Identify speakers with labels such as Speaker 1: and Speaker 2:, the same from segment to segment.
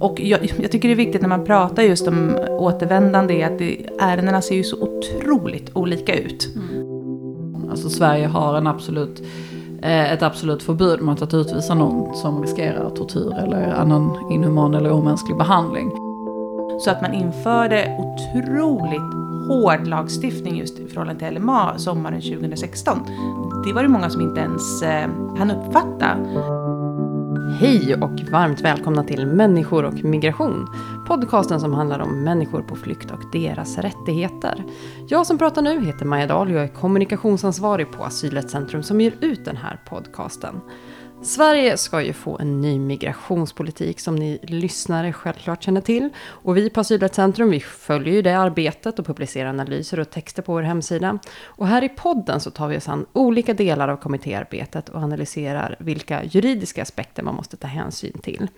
Speaker 1: Och jag, jag, tycker det är viktigt när man pratar just om återvändande att det, ärendena ser ju så otroligt olika ut.
Speaker 2: Mm. Alltså Sverige har en absolut, eh, ett absolut förbud mot att utvisa någon som riskerar tortyr eller annan inhuman eller omänsklig behandling.
Speaker 1: Så att man införde otroligt hård lagstiftning just i förhållande till LMA sommaren 2016. Det var det många som inte ens eh, hann uppfatta.
Speaker 3: Hej och varmt välkomna till Människor och migration. Podcasten som handlar om människor på flykt och deras rättigheter. Jag som pratar nu heter Maja Dahl och jag är kommunikationsansvarig på Asylrättscentrum som ger ut den här podcasten. Sverige ska ju få en ny migrationspolitik som ni lyssnare självklart känner till. Och vi på Asylrättscentrum vi följer ju det arbetet och publicerar analyser och texter på vår hemsida. Och här i podden så tar vi oss an olika delar av kommittéarbetet och analyserar vilka juridiska aspekter man måste ta hänsyn till.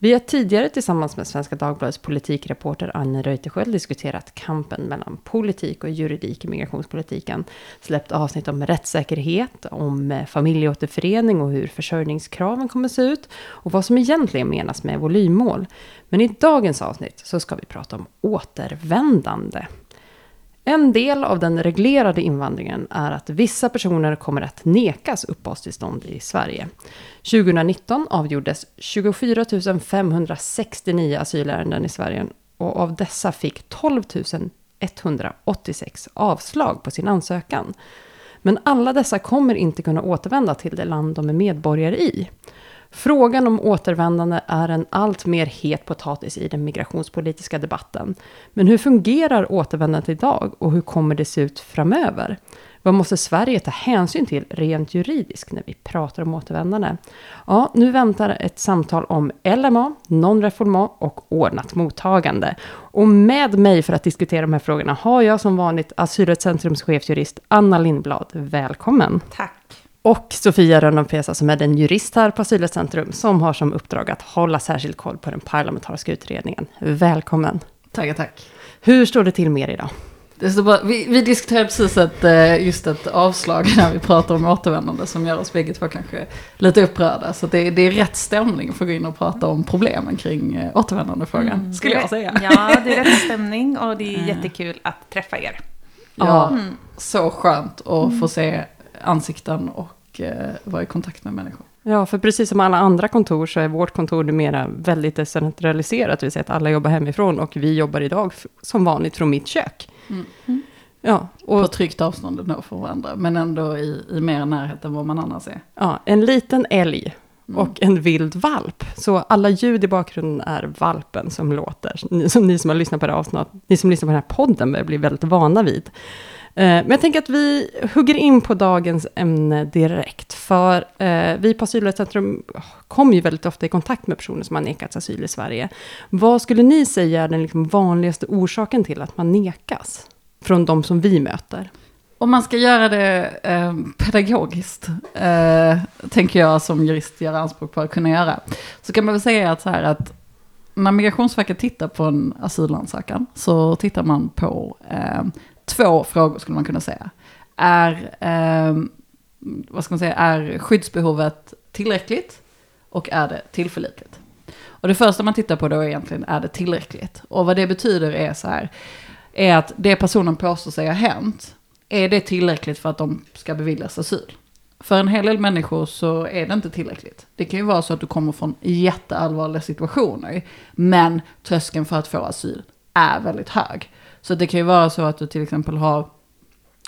Speaker 3: Vi har tidigare tillsammans med Svenska Dagbladets politikreporter Anne Reuterskiöld diskuterat kampen mellan politik och juridik i migrationspolitiken. Släppt avsnitt om rättssäkerhet, om eh, familjeåterförening och hur försörjningskraven kommer se ut och vad som egentligen menas med volymmål. Men i dagens avsnitt så ska vi prata om återvändande. En del av den reglerade invandringen är att vissa personer kommer att nekas uppehållstillstånd i Sverige. 2019 avgjordes 24 569 asylärenden i Sverige och av dessa fick 12 186 avslag på sin ansökan. Men alla dessa kommer inte kunna återvända till det land de är medborgare i. Frågan om återvändande är en allt mer het potatis i den migrationspolitiska debatten. Men hur fungerar återvändandet idag och hur kommer det se ut framöver? Vad måste Sverige ta hänsyn till rent juridiskt när vi pratar om återvändande? Ja, nu väntar ett samtal om LMA, non-reformat och ordnat mottagande. Och med mig för att diskutera de här frågorna har jag som vanligt Asylrättscentrums chefjurist Anna Lindblad. Välkommen!
Speaker 1: Tack!
Speaker 3: Och Sofia Rönndahl-Pesa som är den jurist här på Asylrättscentrum som har som uppdrag att hålla särskild koll på den parlamentariska utredningen. Välkommen!
Speaker 2: Tackar, tack.
Speaker 3: Hur står det till med er idag?
Speaker 2: Bara, vi, vi diskuterade precis ett, eh, just ett avslag när vi pratar om återvändande som gör oss bägge två kanske lite upprörda. Så det, det är rätt stämning för att gå in och prata om problemen kring eh, återvändandefrågan, mm, skulle jag säga.
Speaker 1: Ja, det är rätt stämning och det är mm. jättekul att träffa er.
Speaker 2: Ja, mm. så skönt att mm. få se ansikten och eh, vara i kontakt med människor.
Speaker 3: Ja, för precis som alla andra kontor så är vårt kontor numera väldigt decentraliserat. Det vill säga att alla jobbar hemifrån och vi jobbar idag som vanligt från mitt kök. Mm.
Speaker 2: Mm. Ja, och, på tryggt avstånd då från varandra, men ändå i, i mer närhet än vad man annars är.
Speaker 3: Ja, en liten älg mm. och en vild valp. Så alla ljud i bakgrunden är valpen som låter. Ni som, ni som har lyssnat på det här avsnittet, ni som lyssnar på den här podden börjar bli väldigt vana vid. Eh, men jag tänker att vi hugger in på dagens ämne direkt. För eh, vi på Asylrättscentrum oh, kommer ju väldigt ofta i kontakt med personer som har nekats asyl i Sverige. Vad skulle ni säga är den liksom vanligaste orsaken till att man nekas? Från de som vi möter.
Speaker 2: Om man ska göra det eh, pedagogiskt, eh, tänker jag som jurist gör anspråk på att kunna göra, så kan man väl säga att så här att när Migrationsverket tittar på en asylansökan så tittar man på eh, två frågor skulle man kunna säga. Är, eh, vad ska man säga, är skyddsbehovet tillräckligt och är det tillförlitligt? Och det första man tittar på då är egentligen, är det tillräckligt? Och vad det betyder är så här, är att det personen påstår sig ha hänt, är det tillräckligt för att de ska beviljas asyl? För en hel del människor så är det inte tillräckligt. Det kan ju vara så att du kommer från jätteallvarliga situationer, men tröskeln för att få asyl är väldigt hög. Så det kan ju vara så att du till exempel har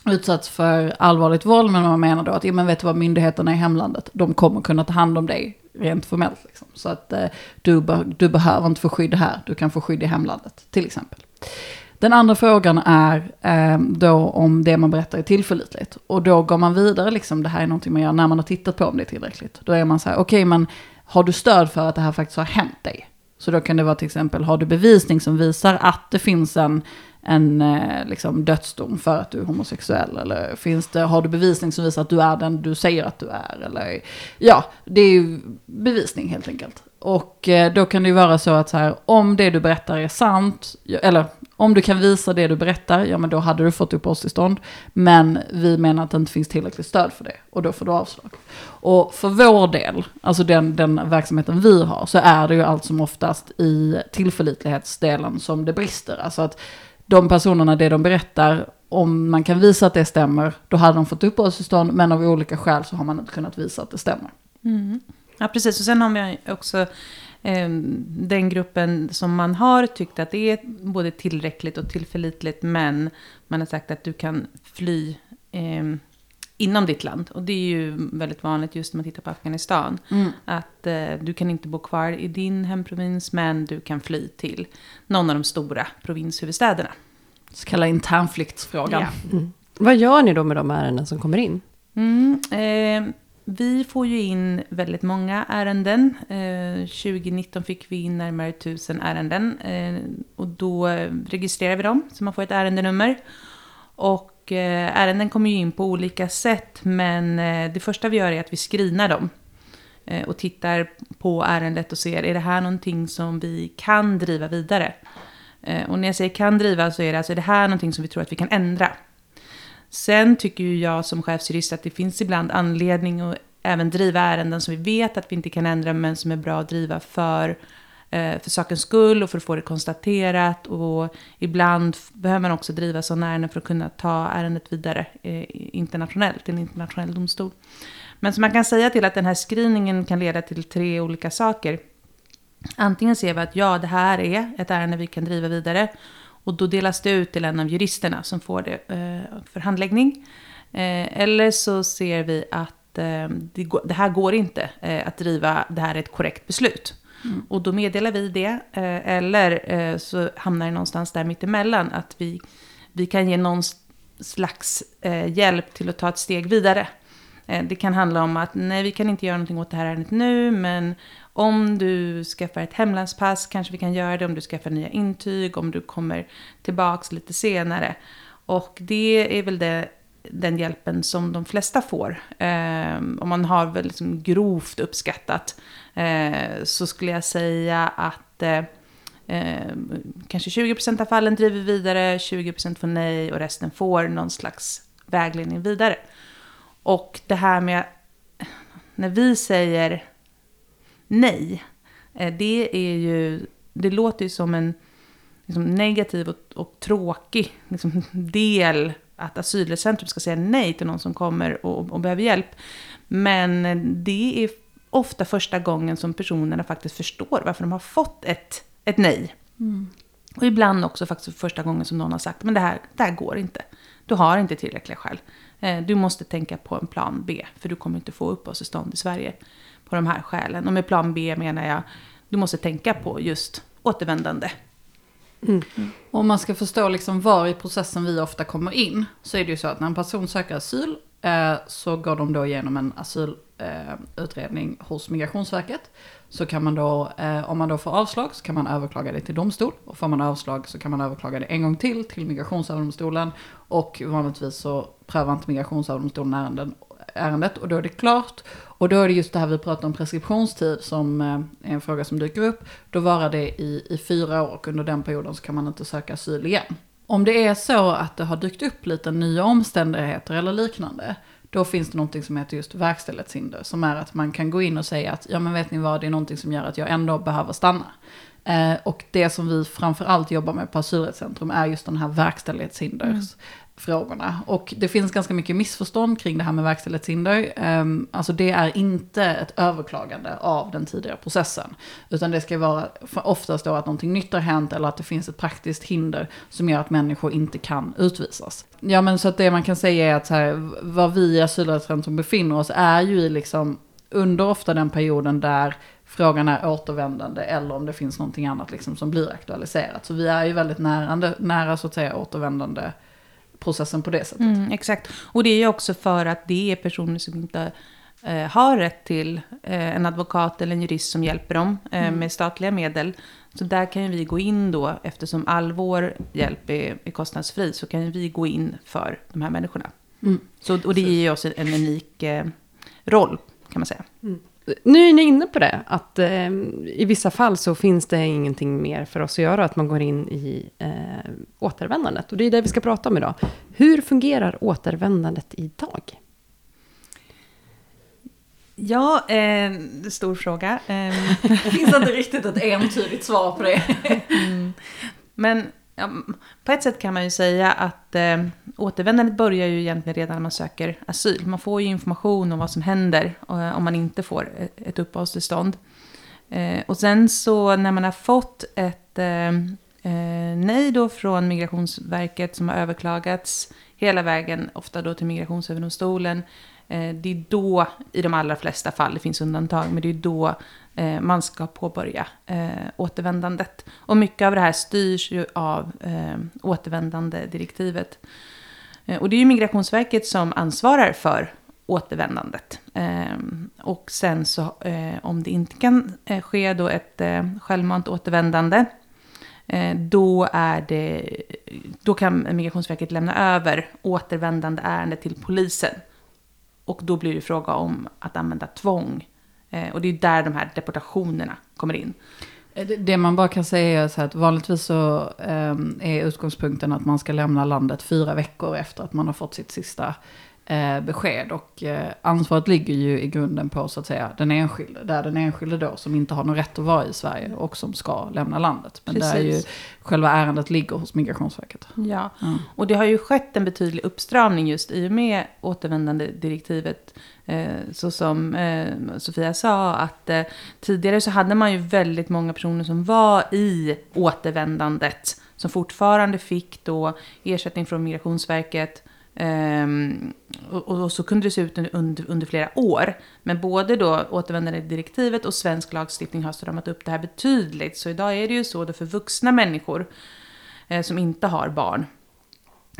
Speaker 2: utsatts för allvarligt våld, men man menar då att, ja men vet du vad, myndigheterna i hemlandet, de kommer kunna ta hand om dig rent formellt. Liksom. Så att eh, du, be du behöver inte få skydd här, du kan få skydd i hemlandet, till exempel. Den andra frågan är eh, då om det man berättar är tillförlitligt. Och då går man vidare, liksom, det här är någonting man gör när man har tittat på om det är tillräckligt. Då är man så här, okej okay, men har du stöd för att det här faktiskt har hänt dig? Så då kan det vara till exempel, har du bevisning som visar att det finns en en eh, liksom, dödsdom för att du är homosexuell? Eller finns det, har du bevisning som visar att du är den du säger att du är? Eller, ja, det är ju bevisning helt enkelt. Och eh, då kan det ju vara så att så här, om det du berättar är sant, eller Om du kan visa det du berättar, ja men då hade du fått uppehållstillstånd. Men vi menar att det inte finns tillräckligt stöd för det och då får du avslag. Och för vår del, alltså den, den verksamheten vi har, så är det ju allt som oftast i tillförlitlighetsdelen som det brister. Alltså att de personerna, det de berättar, om man kan visa att det stämmer, då hade de fått uppehållstillstånd, men av olika skäl så har man inte kunnat visa att det stämmer.
Speaker 1: Mm. Ja, precis. Och sen har man också eh, den gruppen som man har tyckt att det är både tillräckligt och tillförlitligt, men man har sagt att du kan fly eh, inom ditt land. Och det är ju väldigt vanligt just när man tittar på Afghanistan.
Speaker 2: Mm.
Speaker 1: Att eh, du kan inte bo kvar i din hemprovins, men du kan fly till någon av de stora provinshuvudstäderna.
Speaker 2: Så kallad internflyktsfrågan.
Speaker 1: Ja.
Speaker 3: Mm. Vad gör ni då med de ärenden som kommer in?
Speaker 1: Mm, eh, vi får ju in väldigt många ärenden. Eh, 2019 fick vi in närmare 1000 ärenden. Eh, och då registrerar vi dem, så man får ett ärendenummer. Och Eh, ärenden kommer ju in på olika sätt, men eh, det första vi gör är att vi screenar dem. Eh, och tittar på ärendet och ser, är det här någonting som vi kan driva vidare? Och när jag säger kan driva så är det alltså, är det här någonting som vi tror att vi kan ändra? Sen tycker ju jag som chefsjurist att det finns ibland anledning att även driva ärenden som vi vet att vi inte kan ändra men som är bra att driva för, Eh, för sakens skull och för att få det konstaterat. Och ibland behöver man också driva sådana ärenden för att kunna ta ärendet vidare eh, internationellt, till en internationell domstol. Men så man kan säga till att den här screeningen kan leda till tre olika saker. Antingen ser vi att ja, det här är ett ärende vi kan driva vidare. Och då delas det ut till en av juristerna som får det eh, för handläggning. Eh, eller så ser vi att eh, det, här går inte eh, att driva, det här är ett korrekt beslut. Mm. Och då meddelar vi det. Eh, eller eh, så hamnar det någonstans där mittemellan. Att vi, vi kan ge någon slags eh, hjälp till att ta ett steg vidare. Eh, det kan handla om att nej, vi kan inte göra någonting åt det här ärendet nu, men om du skaffar ett hemlandspass kanske vi kan göra det, om du skaffar nya intyg, om du kommer tillbaks lite senare. Och det är väl det, den hjälpen som de flesta får. Eh, om man har väl liksom grovt uppskattat eh, så skulle jag säga att eh, eh kanske 20% av fallen driver vidare, 20% får nej och resten får någon slags vägledning vidare. Och det här med när vi säger nej. Eh, det är ju, det låter ju som en liksom, negativ och, och tråkig liksom, del att asylcentrum ska säga nej till någon som kommer och, och behöver hjälp. Men det är ofta första gången som personerna faktiskt förstår varför de har fått ett, ett nej. Mm. Och ibland också faktiskt första gången som någon har sagt, men det här, det här går inte. Du har inte tillräckliga skäl. Eh, du måste tänka på en plan B, för du kommer inte få uppehållstillstånd i Sverige på de här skälen. Och med plan B menar jag, du måste tänka på just återvändande.
Speaker 2: Mm. Om man ska förstå liksom var i processen vi ofta kommer in, så är det ju så att när en person söker asyl, eh, så går de då igenom en asylutredning eh, hos Migrationsverket. Så kan man då, eh, om man då får avslag så kan man överklaga det till domstol. Och får man avslag så kan man överklaga det en gång till till Migrationsöverdomstolen. Och vanligtvis så prövar inte Migrationsöverdomstolen ärenden, ärendet och då är det klart. Och då är det just det här vi pratar om preskriptionstid som eh, är en fråga som dyker upp. Då varar det i, i fyra år och under den perioden så kan man inte söka asyl igen. Om det är så att det har dykt upp lite nya omständigheter eller liknande, då finns det någonting som heter just verkställighetshinder. Som är att man kan gå in och säga att, ja men vet ni vad, det är någonting som gör att jag ändå behöver stanna. Eh, och det som vi framförallt jobbar med på Asylrättscentrum är just den här verkställighetshinder. Mm frågorna. Och det finns ganska mycket missförstånd kring det här med verkställighetshinder. Um, alltså det är inte ett överklagande av den tidigare processen. Utan det ska vara oftast då att någonting nytt har hänt eller att det finns ett praktiskt hinder som gör att människor inte kan utvisas. Ja men så att det man kan säga är att så här, vad vi i asylrättscentrum befinner oss är ju i liksom under ofta den perioden där frågan är återvändande eller om det finns någonting annat liksom som blir aktualiserat. Så vi är ju väldigt nära, nära så att säga återvändande processen på det sättet.
Speaker 1: Mm, exakt. Och det är ju också för att det är personer som inte eh, har rätt till eh, en advokat eller en jurist som hjälper dem eh, mm. med statliga medel. Så där kan ju vi gå in då, eftersom all vår hjälp är, är kostnadsfri, så kan ju vi gå in för de här människorna. Mm. Så, och det ger oss en, en unik eh, roll, kan man säga.
Speaker 3: Mm. Nu är ni inne på det, att eh, i vissa fall så finns det ingenting mer för oss att göra, att man går in i eh, återvändandet. Och det är det vi ska prata om idag. Hur fungerar återvändandet idag?
Speaker 1: Ja, eh, stor fråga. Eh,
Speaker 2: Det finns inte riktigt ett entydigt svar på det.
Speaker 1: mm. Men ja, på ett sätt kan man ju säga att eh, återvändandet börjar ju egentligen redan när man söker asyl. Man får ju information om vad som händer eh, om man inte får ett, ett uppehållstillstånd. Eh, och sen så när man har fått ett eh, eh, nej då från Migrationsverket som har överklagats hela vägen, ofta då till Migrationsöverdomstolen, eh, Eh, det är då, i de allra flesta fall, det finns undantag, men det är då eh, man ska påbörja eh, återvändandet. Och mycket av det här styrs ju av eh, återvändandedirektivet. Eh, och det är ju Migrationsverket som ansvarar för återvändandet. Eh, och sen så eh, om det inte kan eh, ske då ett eh, självmant återvändande, eh, då, är det, då kan Migrationsverket lämna över återvändande ärende till polisen. Och då blir det fråga om att använda tvång. Eh, och det är där de här deportationerna kommer in.
Speaker 2: Eh, det- man bara kan säga är så här att vanligtvis så ehm, är utgångspunkten att man ska lämna landet fyra veckor efter att man har fått sitt sista eh, besked. Och eh, ansvaret ligger ju i grunden på så att säga den enskilde. Där den enskilde då som inte har någon rätt att vara i Sverige och som ska lämna landet. Men där är ju
Speaker 1: Precis.
Speaker 2: själva ärendet ligger hos Migrationsverket.
Speaker 1: Ja,
Speaker 2: Mm.
Speaker 1: och det har ju skett en betydlig uppstramning just i och med återvändandedirektivet. Eh, så som eh, Sofia sa, att eh, tidigare så hade man ju väldigt många personer som var i återvändandet. Som fortfarande fick då ersättning från Migrationsverket. Ehm, och, och så kunde det se ut under, under, under flera år. Men både då återvändandedirektivet och svensk lagstiftning har stramat upp det här betydligt. Så idag är det ju så då för vuxna människor eh, som inte har barn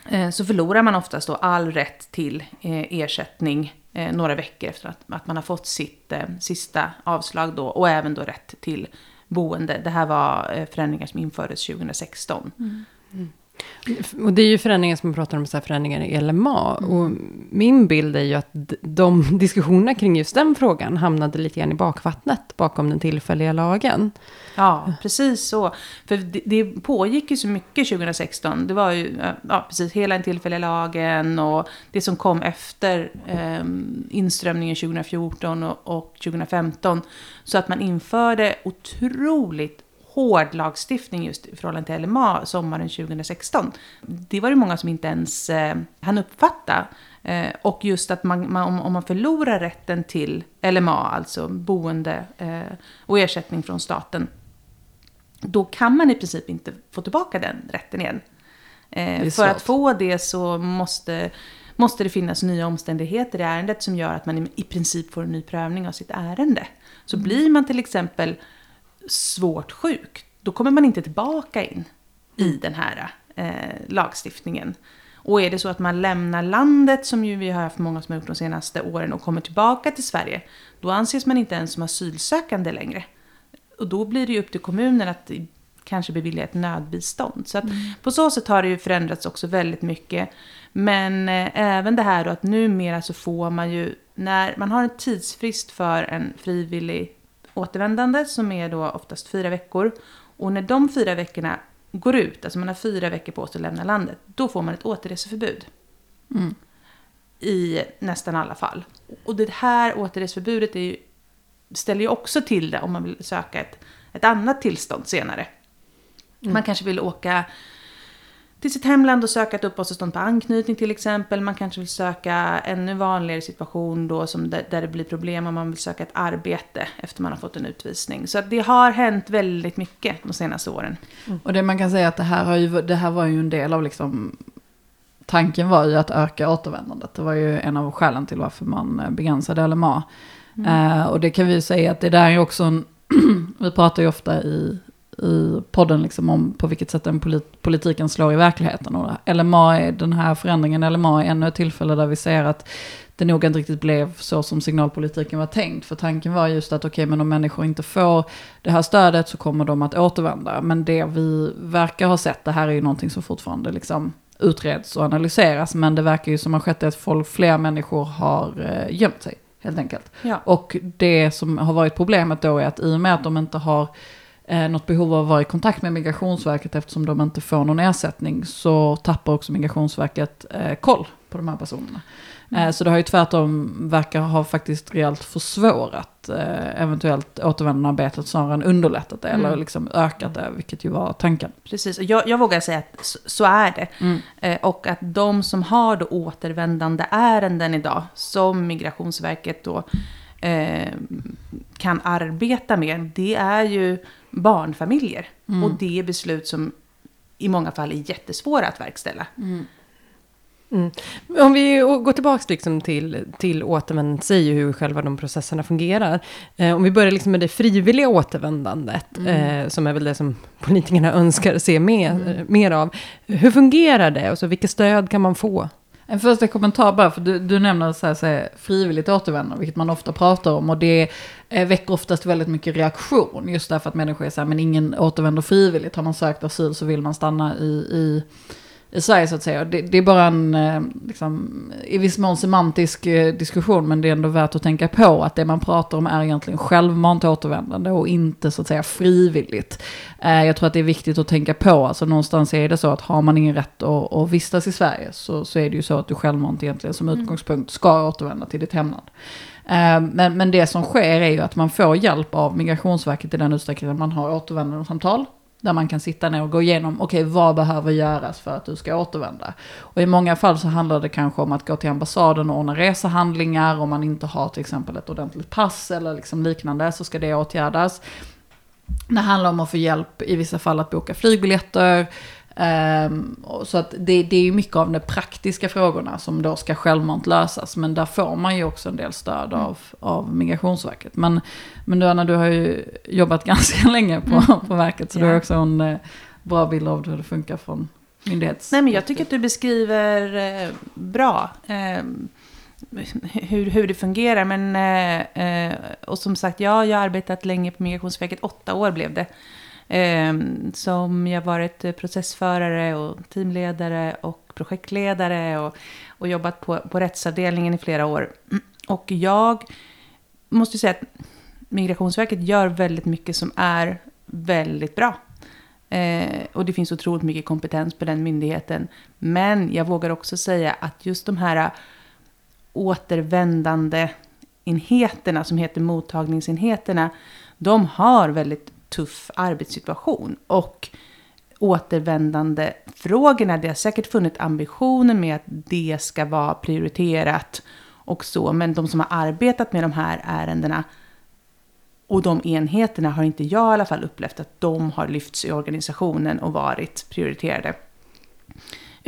Speaker 1: eh, så förlorar man oftast då all rätt till eh, ersättning eh, några veckor efter att, att man har fått sitt eh, sista avslag då och även då rätt till boende. Det här var eh, förändringar som infördes 2016.
Speaker 3: Och det är ju förändringar som man pratar om, så här förändringar i LMA. Och min bild är ju att de diskussionerna kring just den frågan hamnade lite grann i bakvattnet bakom den tillfälliga lagen.
Speaker 1: Ja, precis så. För det, det pågick ju så mycket 2016. Det var ju ja, precis hela den tillfälliga lagen och det som kom efter eh, inströmningen 2014 och, och 2015. Så att man införde otroligt hård lagstiftning just i förhållande till LMA sommaren 2016. Det var det många som inte ens eh, hann uppfatta. Eh, och just att man, man, om, om man förlorar rätten till LMA, alltså boende eh, och ersättning från staten, då kan man i princip inte få tillbaka den rätten igen. Eh, för
Speaker 2: svårt.
Speaker 1: att få det så måste, måste det finnas nya omständigheter i ärendet som gör att man i, i princip får en ny prövning av sitt ärende. Så blir man till exempel svårt sjuk, då kommer man inte tillbaka in i den här eh, lagstiftningen. Och är det så att man lämnar landet, som ju vi har haft många som har gjort de senaste åren, och kommer tillbaka till Sverige, då anses man inte ens som asylsökande längre. Och då blir det ju upp till kommunen att kanske bevilja ett nödbistånd. Så att på så sätt har det ju förändrats också väldigt mycket. Men eh, även det här då att numera så får man ju, när man har en tidsfrist för en frivillig återvändande som är då oftast fyra veckor. Och när de fyra veckorna går ut, alltså man har fyra veckor på sig att lämna landet, då får man ett återreseförbud.
Speaker 2: Mm.
Speaker 1: I nästan alla fall. Och det här återreseförbudet är ju, ställer ju också till det om man vill söka ett, ett annat tillstånd senare. Man kanske vill åka till sitt hemland och söka ett uppehållstillstånd på anknytning till exempel. Man kanske vill söka ännu vanligare situation då som där, där det blir problem om man vill söka ett arbete efter man har fått en utvisning. Så det har hänt väldigt mycket de senaste åren.
Speaker 2: Och det man kan säga att det här, har ju, det här var ju en del av liksom Tanken var ju att öka återvändandet. Det var ju en av skälen till varför man eh, begränsade LMA. Eh, och det kan vi ju säga att det där är också en... vi pratar ju ofta i, i podden liksom om på vilket sätt den polit, politiken slår i verkligheten. Och LMA är, den här förändringen LMA är ännu ett tillfälle där vi ser att det nog inte riktigt blev så som signalpolitiken var tänkt. För tanken var just att okej, men om människor inte får det här stödet så kommer de att återvända. Men det vi verkar ha sett, det här är ju någonting som fortfarande liksom utreds och analyseras. Men det verkar ju som har skett att folk, fler människor har eh, gömt sig Helt enkelt.
Speaker 1: Ja.
Speaker 2: Och det som har varit problemet då är att i och med att de inte har eh, något behov av att vara i kontakt med Migrationsverket eftersom de inte får någon ersättning så tappar också Migrationsverket eh, koll på de här personerna. Eh, så det har ju tvärtom verkar ha faktiskt rejält försvårat eh, eventuellt återvändandearbetet snarare än underlättat det
Speaker 1: Mm.
Speaker 2: eller liksom ökat det, vilket ju var tanken.
Speaker 1: Precis, och jag, jag vågar säga att så, så är det.
Speaker 2: Mm.
Speaker 1: Eh, och att de som har då återvändande ärenden idag, som Migrationsverket då eh, kan arbeta med, det är ju barnfamiljer.
Speaker 2: Mm.
Speaker 1: Och det är beslut som i många fall är jättesvåra att verkställa.
Speaker 3: Mm. Om vi går tillbaka liksom till, till återvändandet, säger hur själva de processerna fungerar. Eh, om vi börjar liksom med det frivilliga återvändandet, eh, som är väl det som politikerna önskar se mer, eh, mer av. Hur fungerar det? Alltså, vilket stöd kan man få?
Speaker 2: En första kommentar bara, för du, du nämner så här, så här, frivilligt återvändande, vilket man ofta pratar om. Och det eh, väcker oftast väldigt mycket reaktion, just därför att människor är så här, men ingen återvänder frivilligt. Har man sökt asyl så vill man stanna i, i, i Sverige så att säga. Det, det är bara en, eh, liksom, i viss mån semantisk eh, diskussion, men det är ändå värt att tänka på att det man pratar om är egentligen självmant återvändande och inte så att säga frivilligt. Eh, Jag tror att det är viktigt att tänka på, alltså någonstans är det så att har man ingen rätt att, att vistas i Sverige så, så är det ju så att du självmant egentligen som utgångspunkt ska återvända till ditt hemland. Men, men det som sker är ju att man får hjälp av Migrationsverket i den utsträckningen att man har återvändandesamtal. Där man kan sitta ner och gå igenom, okej vad behöver göras för att du ska återvända? Och i många fall så handlar det kanske om att gå till ambassaden och ordna resehandlingar. Om man inte har till exempel ett ordentligt pass eller liksom liknande så ska det åtgärdas. Det handlar om att få hjälp i vissa fall att boka flygbiljetter. Och så att det, det är ju mycket av de praktiska frågorna som då ska självmant lösas. Men där får man ju också en del stöd av, av Migrationsverket. Men, men du Anna, du har ju jobbat ganska länge på, på verket. Så du har också en eh, bra bild av hur det funkar från myndighets...
Speaker 1: Nej, men jag tycker att du beskriver eh, bra eh, hur, hur det fungerar. Men, eh, och som sagt, ja, jag har arbetat länge på Migrationsverket. Åtta år blev det. Eh, som jag varit eh, processförare och teamledare och projektledare och, och jobbat på, på rättsavdelningen i flera år. Och jag måste säga att Migrationsverket gör väldigt mycket som är väldigt bra. Eh, och det finns otroligt mycket kompetens på den myndigheten. Men jag vågar också säga att just de här återvändande enheterna som heter mottagningsenheterna, de har väldigt tuff arbetssituation. Och återvändande frågorna, det har säkert funnits ambitioner med att det ska vara prioriterat och så, men de som har arbetat med de här ärendena och de enheterna har inte jag i alla fall upplevt att de har lyfts i organisationen och varit prioriterade.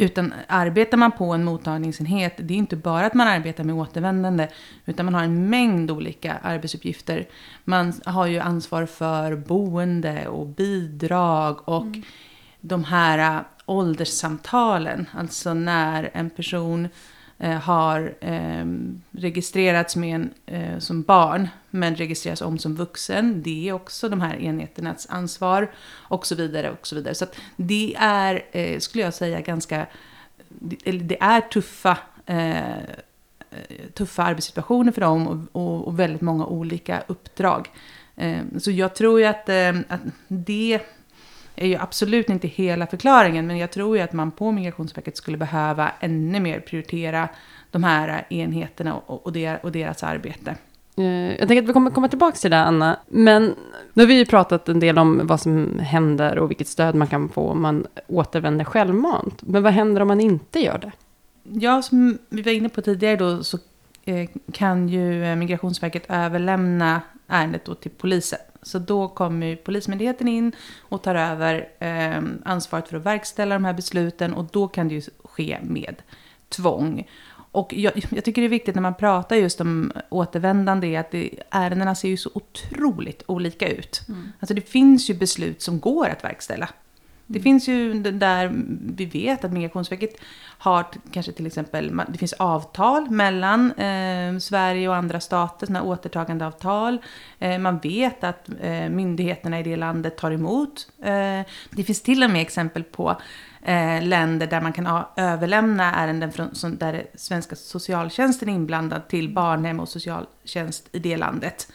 Speaker 1: Utan arbetar man på en mottagningsenhet, det är inte bara att man arbetar med återvändande, utan man har en mängd olika arbetsuppgifter. Man har ju ansvar för boende och bidrag och de här äh, ålderssamtalen, alltså när en person eh, har eh, registrerats med en, eh, som barn, men registreras om som vuxen. Det är också de här enheternas ansvar och så vidare. och så vidare. Så att det är, eh, skulle jag säga, ganska, eller det är tuffa, eh, tuffa arbetssituationer för dem och, och, och väldigt många olika uppdrag. Eh, så jag tror ju att, eh, att det är ju absolut inte hela förklaringen, men jag tror ju att man på Migrationsverket skulle behöva ännu mer prioritera de här enheterna och, och, der, och deras arbete.
Speaker 3: Eh, Jag tänker att vi kommer komma tillbaka till det, Anna. Men nu har vi ju pratat en del om vad som händer och vilket stöd man kan få om man återvänder självmant. Men vad händer om man inte gör det?
Speaker 1: Ja, som vi var inne på tidigare då så kan ju eh, Migrationsverket överlämna ärendet då till polisen. Så då kommer ju Polismyndigheten in och tar över eh, ansvaret för att verkställa de här besluten och då kan det ju ske med tvång. Och jag, jag tycker det är viktigt när man pratar just om återvändande att det, ärendena ser ju så otroligt olika ut. Alltså det finns ju beslut som går att verkställa. Det finns ju där vi vet att Migrationsverket har kanske till exempel, det finns avtal mellan eh, Sverige och andra stater, sådana återtagandeavtal. Eh, man vet att eh, myndigheterna i det landet tar emot. Eh, det finns till och med exempel på eh, länder där man kan överlämna ärenden från, som, där svenska socialtjänsten är inblandad till barnhem och socialtjänst i det landet.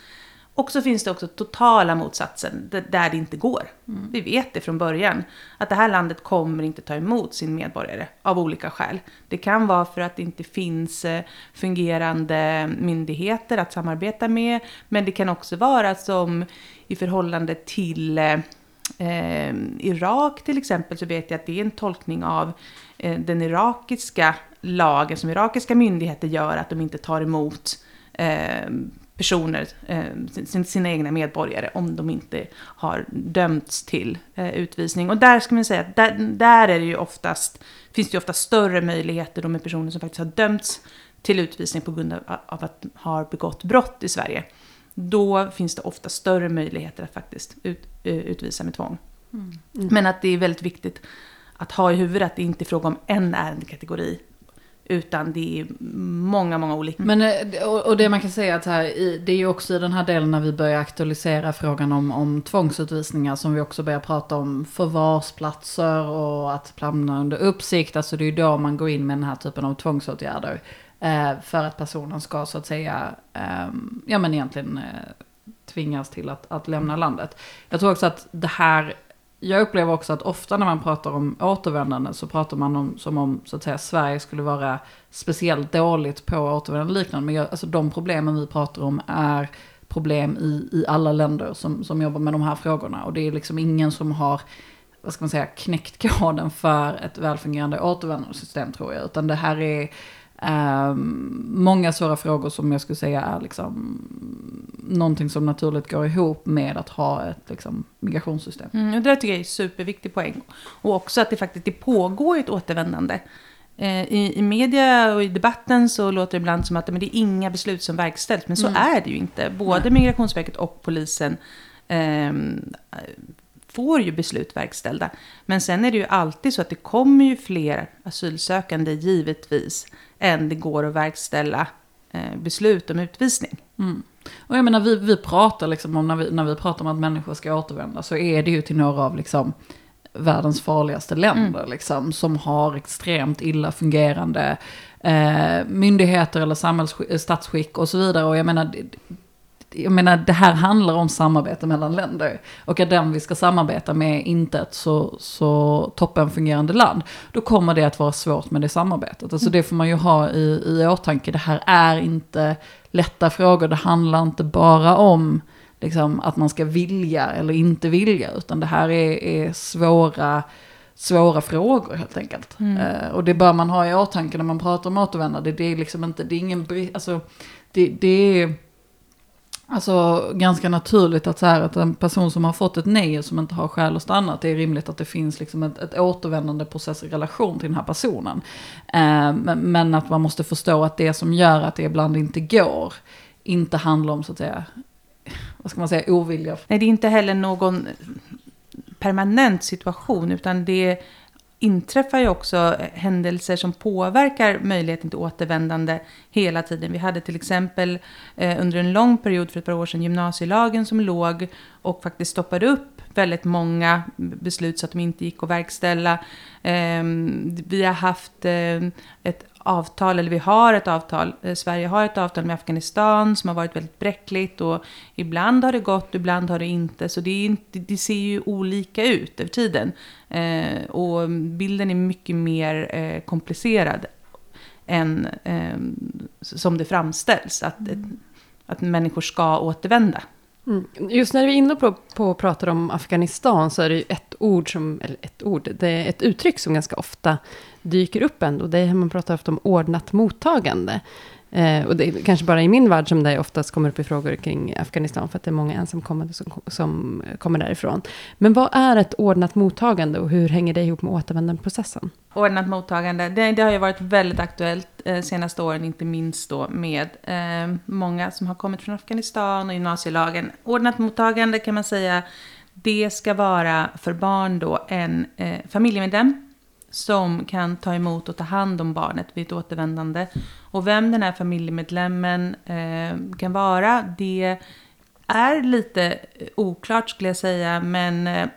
Speaker 1: Och så finns det också totala motsatsen, där det inte går. Mm. Vi vet det från början, att det här landet kommer inte ta emot sin medborgare av olika skäl. Det kan vara för att det inte finns eh, fungerande myndigheter att samarbeta med, men det kan också vara som i förhållande till eh, eh Irak till exempel, så vet jag att det är en tolkning av eh, den irakiska lagen som irakiska myndigheter gör, att de inte tar emot eh, personer, eh, sina egna medborgare, om de inte har dömts till eh, utvisning. Och där ska man säga att där, där är det ju oftast, finns det ju ofta större möjligheter då med personer som faktiskt har dömts till utvisning på grund av, av att ha begått brott i Sverige. Då finns det ofta större möjligheter att faktiskt ut, eh, utvisa med tvång. Mm. Mm. Men att det är väldigt viktigt att ha i huvudet att det inte är fråga om en ärendekategori utan det är många, många olika.
Speaker 2: Men, eh, och det man kan säga att här, det är ju också i den här delen när vi börjar aktualisera frågan om, om tvångsutvisningar som vi också börjar prata om förvarsplatser och att hamna under uppsikt. Alltså det är ju då man går in med den här typen av tvångsåtgärder. Eh, för att personen ska så att säga, ehm, ja men egentligen eh, tvingas till att, att lämna landet. Jag tror också att det här jag upplever också att ofta när man pratar om återvändande så pratar man om, som om så att säga, Sverige skulle vara speciellt dåligt på återvändande liknande. Men jag, alltså, de problemen vi pratar om är problem i, i alla länder som, som jobbar med de här frågorna. Och det är liksom ingen som har vad ska man säga, knäckt koden för ett välfungerande återvändandesystem tror jag. Utan det här är eh, många svåra frågor som jag skulle säga är liksom någonting som naturligt går ihop med att ha ett liksom, migrationssystem.
Speaker 1: Mm, och det tycker jag är en superviktig poäng. Och också att det faktiskt det pågår ett återvändande. Eh, I, I media och i debatten så låter det ibland som att men det är inga beslut som verkställs. Men så mm. är det ju inte. Både. Migrationsverket och polisen eh, får ju beslut verkställda. Men sen är det ju alltid så att det kommer ju fler asylsökande givetvis än det går att verkställa eh, beslut om utvisning.
Speaker 2: Mm. Och jag menar, vi, vi pratar liksom om, när vi, när vi pratar om att människor ska återvända, så är det ju till några av liksom världens farligaste länder, mm. liksom, som har extremt illa fungerande eh, myndigheter eller samhälls, statsskick och så vidare. Och jag menar, jag menar, det här handlar om samarbete mellan länder. Och att den vi ska samarbeta med inte ett så, så toppen fungerande land. Då kommer det att vara svårt med det samarbetet. Alltså det får man ju ha i, i åtanke. Det här är inte lätta frågor. Det handlar inte bara om liksom, att man ska vilja eller inte vilja. Utan det här är, är svåra svåra frågor helt enkelt. Mm. Uh, och det bör man ha i åtanke när man pratar om återvändande. Det är liksom inte, det är ingen, alltså, det, det är Alltså ganska naturligt att, så här, att en person som har fått ett nej och som inte har skäl att stanna, att det är rimligt att det finns liksom ett, ett återvändande process i relation till den här personen. Eh, men, men, att man måste förstå att det som gör att det ibland inte går, inte handlar om så att säga, vad ska man säga, ovilja.
Speaker 1: Nej, det är inte heller någon permanent situation, utan det inträffar ju också händelser som påverkar möjligheten till återvändande hela tiden. Vi hade till exempel eh, under en lång period för ett par år sedan gymnasielagen som låg och faktiskt stoppade upp väldigt många beslut så att de inte gick att verkställa. Eh, vi har haft eh, ett avtal, eller vi har ett avtal, eh, Sverige har ett avtal med Afghanistan som har varit väldigt bräckligt och ibland har det gått, ibland har det inte. Så det, är inte, det ser ju olika ut över tiden. Eh, och bilden är mycket mer eh, komplicerad än eh, som det framställs, att, mm. att människor ska återvända.
Speaker 3: Mm. Just när vi är inne på, på och pratar om Afghanistan så är det ju ett ord som, eller ett ord, det är ett uttryck som ganska ofta dyker upp ändå. Det är, man pratar ofta om ordnat mottagande. Eh, och det är kanske bara i min värld som det oftast kommer upp i frågor kring Afghanistan, för att det är många ensamkommande som, som eh, kommer därifrån. Men vad är ett ordnat mottagande och hur hänger det ihop med återvändandeprocessen?
Speaker 1: Ordnat mottagande, det, det, har ju varit väldigt aktuellt eh, senaste åren, inte minst då med eh, många som har kommit från Afghanistan och gymnasielagen. Ordnat mottagande kan man säga Det ska vara för barn då en eh, familjemedlem som kan ta emot och ta hand om barnet vid ett återvändande. Och vem den här familjemedlemmen eh, kan vara, det är lite oklart skulle jag säga, men eh,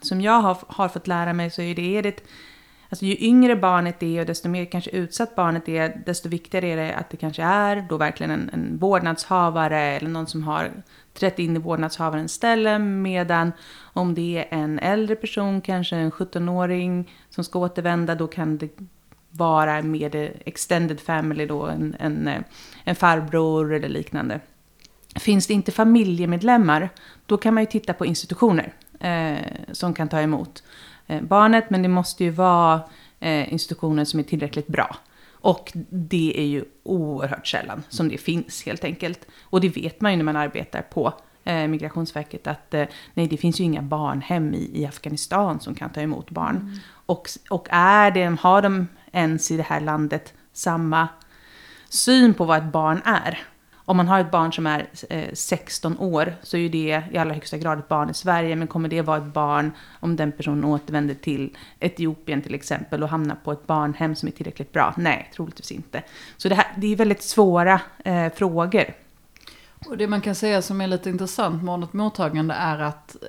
Speaker 1: som jag har, har fått lära mig så är det, är det Alltså ju yngre barnet är och desto mer kanske utsatt barnet är, desto viktigare är det att det kanske är då verkligen en, en vårdnadshavare eller någon som har trätt in i vårdnadshavarens ställe. Medan om det är en äldre person, kanske en 17-åring som ska återvända, då kan det vara med extended family då, en, en, en farbror eller liknande. Finns det inte familjemedlemmar, då kan man ju titta på institutioner eh, som kan ta emot eh, barnet, men det måste ju vara eh, institutioner som är tillräckligt bra. Och det är ju oerhört sällan som det finns helt enkelt. Och det vet man ju när man arbetar på eh, Migrationsverket att eh, nej, det finns ju inga barnhem i, i Afghanistan som kan ta emot barn. Mm. Och, och är det, har de ens i det här landet samma syn på vad ett barn är? Om man har ett barn som är eh, 16 år så är ju det i allra högsta grad ett barn i Sverige. Men kommer det vara ett barn om den personen återvänder till Etiopien till exempel och hamnar på ett barnhem som är tillräckligt bra? Nej, troligtvis inte. Så det, här, det är väldigt svåra eh, frågor.
Speaker 2: Och det man kan säga som är lite intressant med ordnat mottagande är att eh,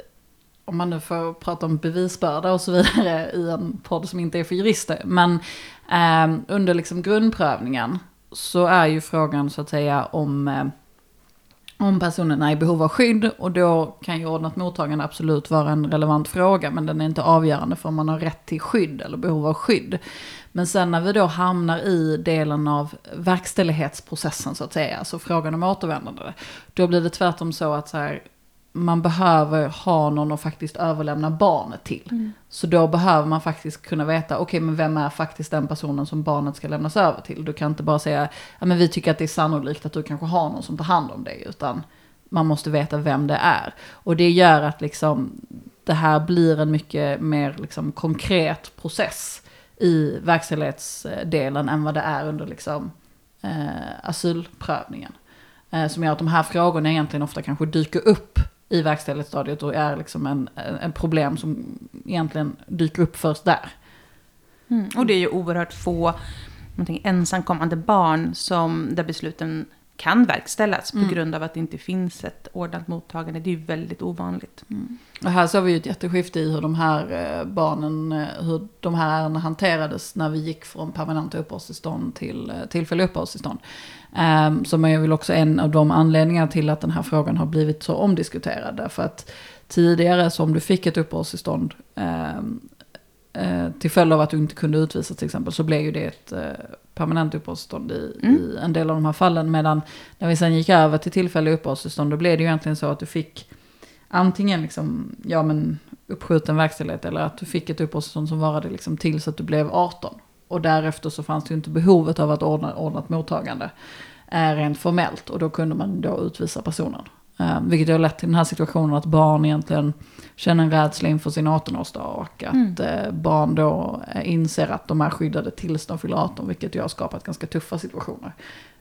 Speaker 2: om man nu får prata om bevisbörda och så vidare i en podd som inte är för jurister. Men eh, under liksom grundprövningen så är ju frågan så att säga om, eh, om personen är i behov av skydd. Och då kan ju ordnat mottagande absolut vara en relevant fråga. Men den är inte avgörande för om man har rätt till skydd eller behov av skydd. Men sen när vi då hamnar i delen av verkställighetsprocessen så att säga, alltså frågan om återvändande. Då blir det tvärtom så att så här, man behöver ha någon att faktiskt överlämna barnet till. Mm. Så då behöver man faktiskt kunna veta, okej okay, men vem är faktiskt den personen som barnet ska lämnas över till? Du kan inte bara säga, ja men vi tycker att det är sannolikt att du kanske har någon som tar hand om dig, utan man måste veta vem det är. Och det gör att liksom, det här blir en mycket mer liksom, konkret process i verkställighetsdelen än vad det är under liksom, eh, asylprövningen. Eh, som gör att de här frågorna egentligen ofta kanske dyker upp i verkställighetsstadiet och är liksom en, en problem som egentligen dyker upp först där.
Speaker 1: Mm. Och det är ju oerhört få ensamkommande barn som, där besluten kan verkställas mm. på grund av att det inte finns ett ordnat mottagande. Det är ju väldigt ovanligt.
Speaker 2: Mm. Och här såg vi ju ett jätteskifte i hur de här eh, barnen, eh, hur de här ärendena hanterades när vi gick från permanenta uppehållstillstånd till eh, tillfälliga uppehållstillstånd. Um, som är väl också en av de anledningar till att den här frågan har blivit så omdiskuterad. Därför att tidigare så om du fick ett uppehållstillstånd um, uh, till följd av att du inte kunde utvisas till exempel så blev ju det ett uh, permanent uppehållstillstånd i, mm. i, en del av de här fallen. Medan när vi sen gick över till tillfälliga uppehållstillstånd då blev det ju egentligen så att du fick antingen liksom, ja men uppskjuten verkställighet eller att du fick ett uppehållstillstånd som varade liksom tills att du blev 18. Och därefter så fanns det ju inte behovet av att ordna ordnat mottagande eh, rent formellt. Och då kunde man då utvisa personen. Eh, vilket har lett till den här situationen att barn egentligen känner en rädsla inför sin 18-årsdag. Och att mm. eh, barn då eh, inser att de är skyddade tills de fyller 18. Vilket ju har skapat ganska tuffa situationer.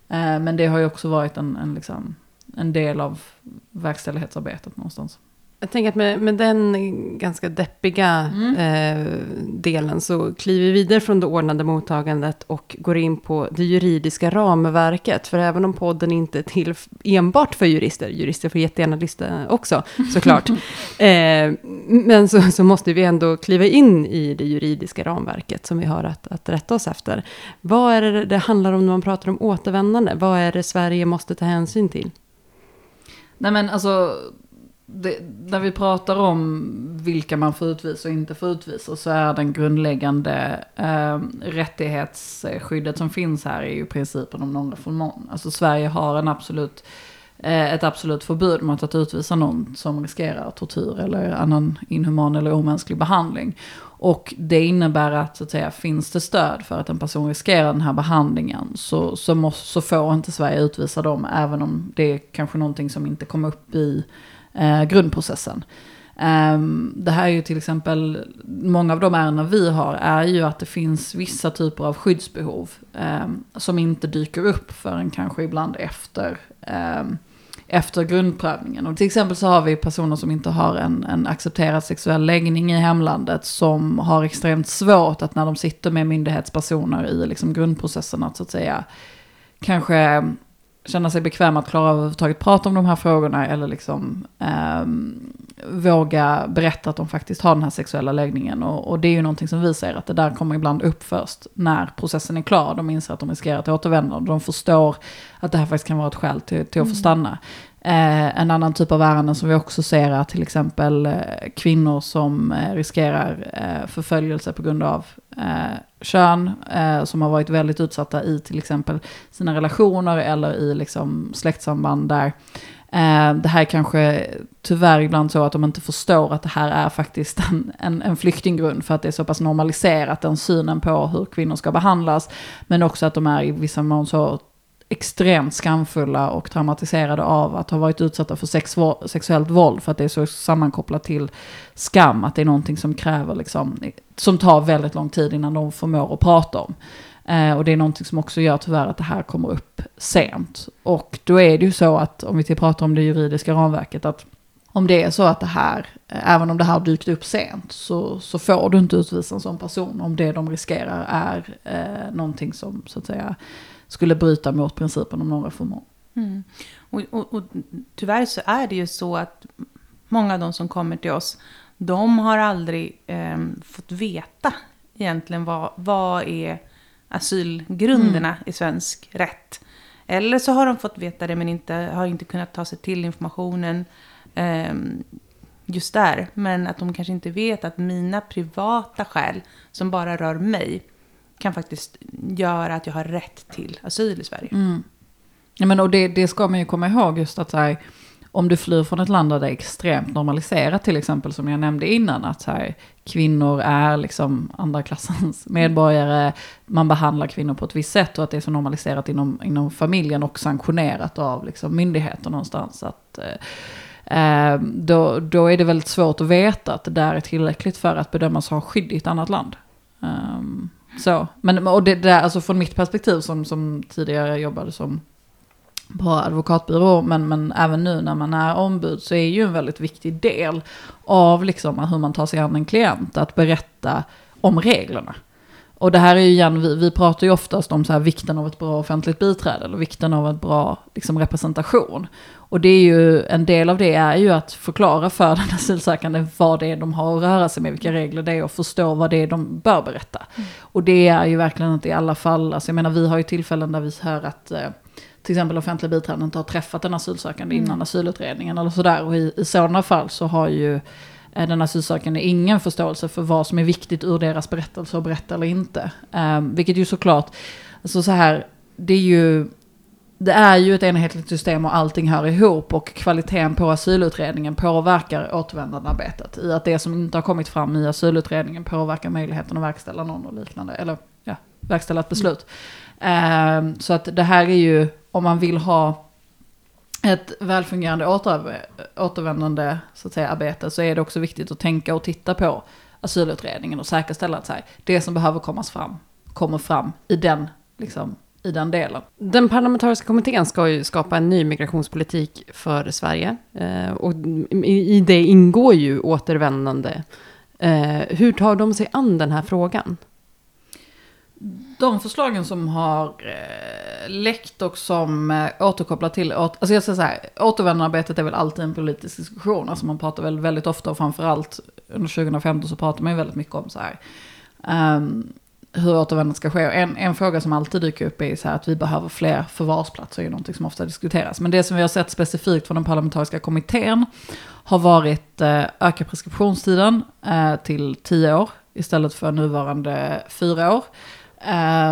Speaker 2: Eh, men det har ju också varit en, en, liksom, en del av verkställighetsarbetet någonstans.
Speaker 3: Jag tänker att med, med den ganska deppiga mm. eh, delen så kliver vi vidare från det ordnade mottagandet och går in på det juridiska ramverket. För även om podden inte är till enbart för jurister, jurister får jättegärna lyssna också såklart. eh, men så, så, måste vi ändå kliva in i det juridiska ramverket som vi har att, att rätta oss efter. Vad är det det handlar om när man pratar om återvändande? Vad är det Sverige måste ta hänsyn till?
Speaker 2: Nej men alltså det, när vi pratar om vilka man får utvisa och inte får utvisa så är den grundläggande eh, rättighetsskyddet som finns här är ju principen om non-refoulement. Alltså Sverige har en absolut, eh, ett absolut förbud mot att utvisa någon som riskerar tortyr eller annan inhuman eller omänsklig behandling. Och det innebär att, så att säga, finns det stöd för att en person riskerar den här behandlingen så, så, måste, så får inte Sverige utvisa dem även om det är kanske någonting som inte kom upp i eh, grundprocessen. Um, det här är ju till exempel, många av de ärenden vi har är ju att det finns vissa typer av skyddsbehov um, som inte dyker upp förrän kanske ibland efter, um, efter grundprövningen. Och till exempel så har vi personer som inte har en, en accepterad sexuell läggning i hemlandet som har extremt svårt att när de sitter med myndighetspersoner i liksom grundprocessen att så att säga kanske känna sig bekväma att klara av att överhuvudtaget prata om de här frågorna eller liksom eh, våga berätta att de faktiskt har den här sexuella läggningen. Och, och, det är ju någonting som vi ser att det där kommer ibland upp först när processen är klar. De inser att de riskerar att återvända och de förstår att det här faktiskt kan vara ett skäl till, till att få mm. stanna. Eh, en annan typ av ärenden som vi också ser är till exempel eh, kvinnor som eh, riskerar eh, förföljelse på grund av eh, kön, eh, som har varit väldigt utsatta i till exempel sina relationer eller i liksom, släktsamband där eh, det här är kanske tyvärr ibland så att de inte förstår att det här är faktiskt en, en, en flyktinggrund för att det är så pass normaliserat den synen på hur kvinnor ska behandlas. Men också att de är i vissa mån så extremt skamfulla och traumatiserade av att ha varit utsatta för sex, sexuellt våld. För att det är så sammankopplat till skam, att det är någonting som kräver liksom, som tar väldigt lång tid innan de förmår att prata om. Eh, och det är någonting som också gör tyvärr att det här kommer upp sent. Och då är det ju så att, om vi pratar om det juridiska ramverket, att om det är så att det här, eh, även om det här dykt upp sent, så, så får du inte utvisa en sån person om det de riskerar är eh, någonting som så att säga skulle bryta mot principen om non-reformation.
Speaker 1: Mm. Och, och, och, tyvärr så är det ju så att många av de som kommer till oss, de har aldrig eh, fått veta egentligen vad, vad är asylgrunderna mm. i svensk rätt. Eller så har de fått veta det men inte, har inte kunnat ta sig till informationen Ehm, just där. Men att de kanske inte vet att mina privata skäl som bara rör mig kan faktiskt göra att jag har rätt till asyl i Sverige.
Speaker 2: Mm. Ja, men och det, det ska man ju komma ihåg just att så här, om du flyr från ett land där det är extremt normaliserat, till exempel som jag nämnde innan, att så här, kvinnor är liksom andra klassens medborgare, man behandlar kvinnor på ett visst sätt och att det är så normaliserat inom, inom familjen och sanktionerat av liksom, myndigheter någonstans. Att, eh, eh Eh, då, då är det väldigt svårt att veta att det där är tillräckligt för att bedömas ha skydd i ett annat land. Um, så, men och det där, alltså från mitt perspektiv som, som tidigare jobbade som på advokatbyrå, men, men även nu när man är ombud så är ju en väldigt viktig del av liksom hur man tar sig an en klient, att berätta om reglerna. Och det här är ju igen, vi, vi pratar ju oftast om så här vikten av ett bra offentligt biträde, eller vikten av ett bra liksom, representation. Och det är ju, en del av det är ju att förklara för den asylsökande vad det är de har att röra sig med, vilka regler det är och förstå vad det är de bör berätta. Mm. Och det är ju verkligen inte i alla fall, alltså jag menar vi har ju tillfällen där vi hör att eh, till exempel offentliga biträden inte har träffat en asylsökande mm. innan asylutredningen eller sådär. Och i, i sådana fall så har ju eh, den asylsökande ingen förståelse för vad som är viktigt ur deras berättelse och berätta eller inte. Um, vilket ju såklart, alltså så här, det är ju det är ju ett enhetligt system och allting hör ihop och kvaliteten på asylutredningen påverkar återvändandearbetet. I att det som inte har kommit fram i asylutredningen påverkar möjligheten att verkställa någon och liknande, eller ja, verkställa ett beslut. Mm. Um, så att det här är ju, om man vill ha ett välfungerande åter, återvändande så att säga, arbete så är det också viktigt att tänka och titta på asylutredningen och säkerställa att så här, det som behöver komma fram kommer fram i den liksom, i den delen.
Speaker 3: Den parlamentariska kommittén ska ju skapa en ny migrationspolitik för Sverige. Eh, och i det ingår ju återvändande. Eh, hur tar de sig an den här frågan?
Speaker 2: De förslagen som har eh, läckt och som eh, återkopplar till, alltså jag säger så här, återvändandearbetet är väl alltid en politisk diskussion. Alltså man pratar väl väldigt ofta och framförallt under 2015 så pratar man ju väldigt mycket om så här. Um, hur återvändandet ska ske. En, en fråga som alltid dyker upp är så här att vi behöver fler förvarsplatser, är ju någonting som ofta diskuteras. Men det som vi har sett specifikt från den parlamentariska kommittén har varit eh, öka preskriptionstiden eh, till tio år istället för nuvarande fyra år.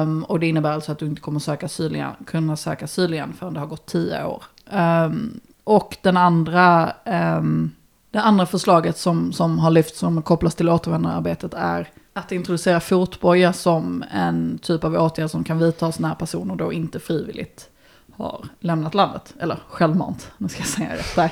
Speaker 2: Um, och det innebär alltså att du inte kommer söka asyl igen, kunna söka asyl igen förrän det har gått tio år. Um, och den andra, um, det andra förslaget som, som har lyfts som kopplas till återvändandearbetet är att introducera fotboja som en typ av åtgärd som kan vidtas när personer då inte frivilligt har lämnat landet. Eller självmant, nu ska jag säga rätt där.